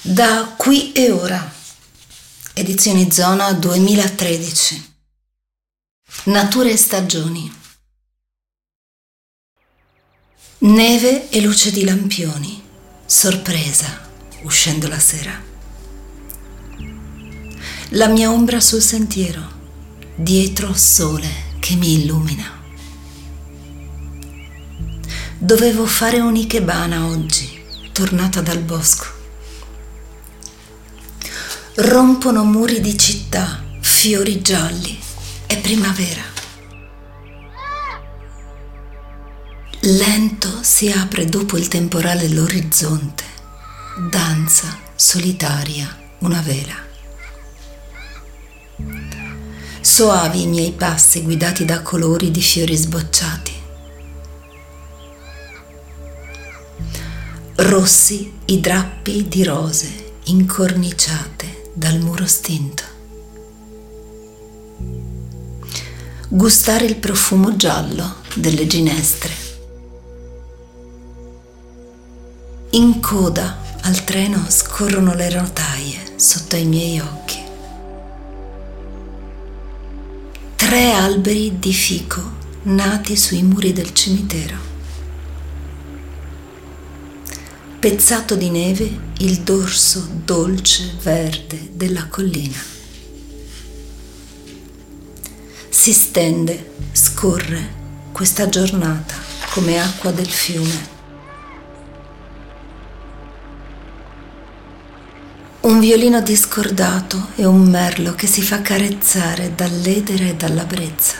Da qui e ora. Edizioni Zona 2013. Nature e stagioni. Neve e luce di lampioni. Sorpresa, uscendo la sera. La mia ombra sul sentiero, dietro sole che mi illumina. Dovevo fare un'ikebana oggi, tornata dal bosco rompono muri di città, fiori gialli, è primavera. Lento si apre dopo il temporale l'orizzonte, danza solitaria una vela. Soavi i miei passi guidati da colori di fiori sbocciati. Rossi i drappi di rose incorniciate dal muro stinto. Gustare il profumo giallo delle ginestre. In coda al treno scorrono le rotaie sotto i miei occhi. Tre alberi di fico nati sui muri del cimitero. Pezzato di neve il dorso dolce verde della collina. Si stende, scorre questa giornata come acqua del fiume. Un violino discordato e un merlo che si fa carezzare dall'edera e dalla brezza.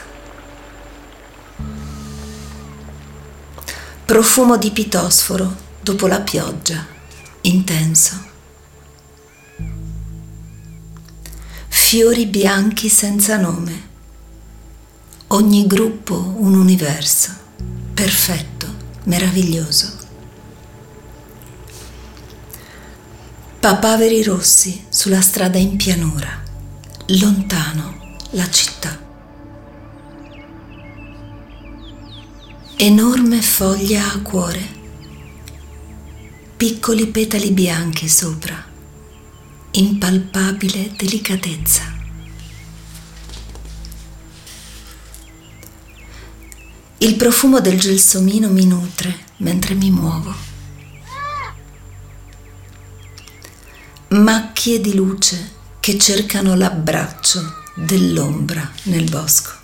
Profumo di pitosforo dopo la pioggia, intenso. Fiori bianchi senza nome, ogni gruppo un universo, perfetto, meraviglioso. Papaveri rossi sulla strada in pianura, lontano la città. Enorme foglia a cuore piccoli petali bianchi sopra, impalpabile delicatezza. Il profumo del gelsomino mi nutre mentre mi muovo. Macchie di luce che cercano l'abbraccio dell'ombra nel bosco.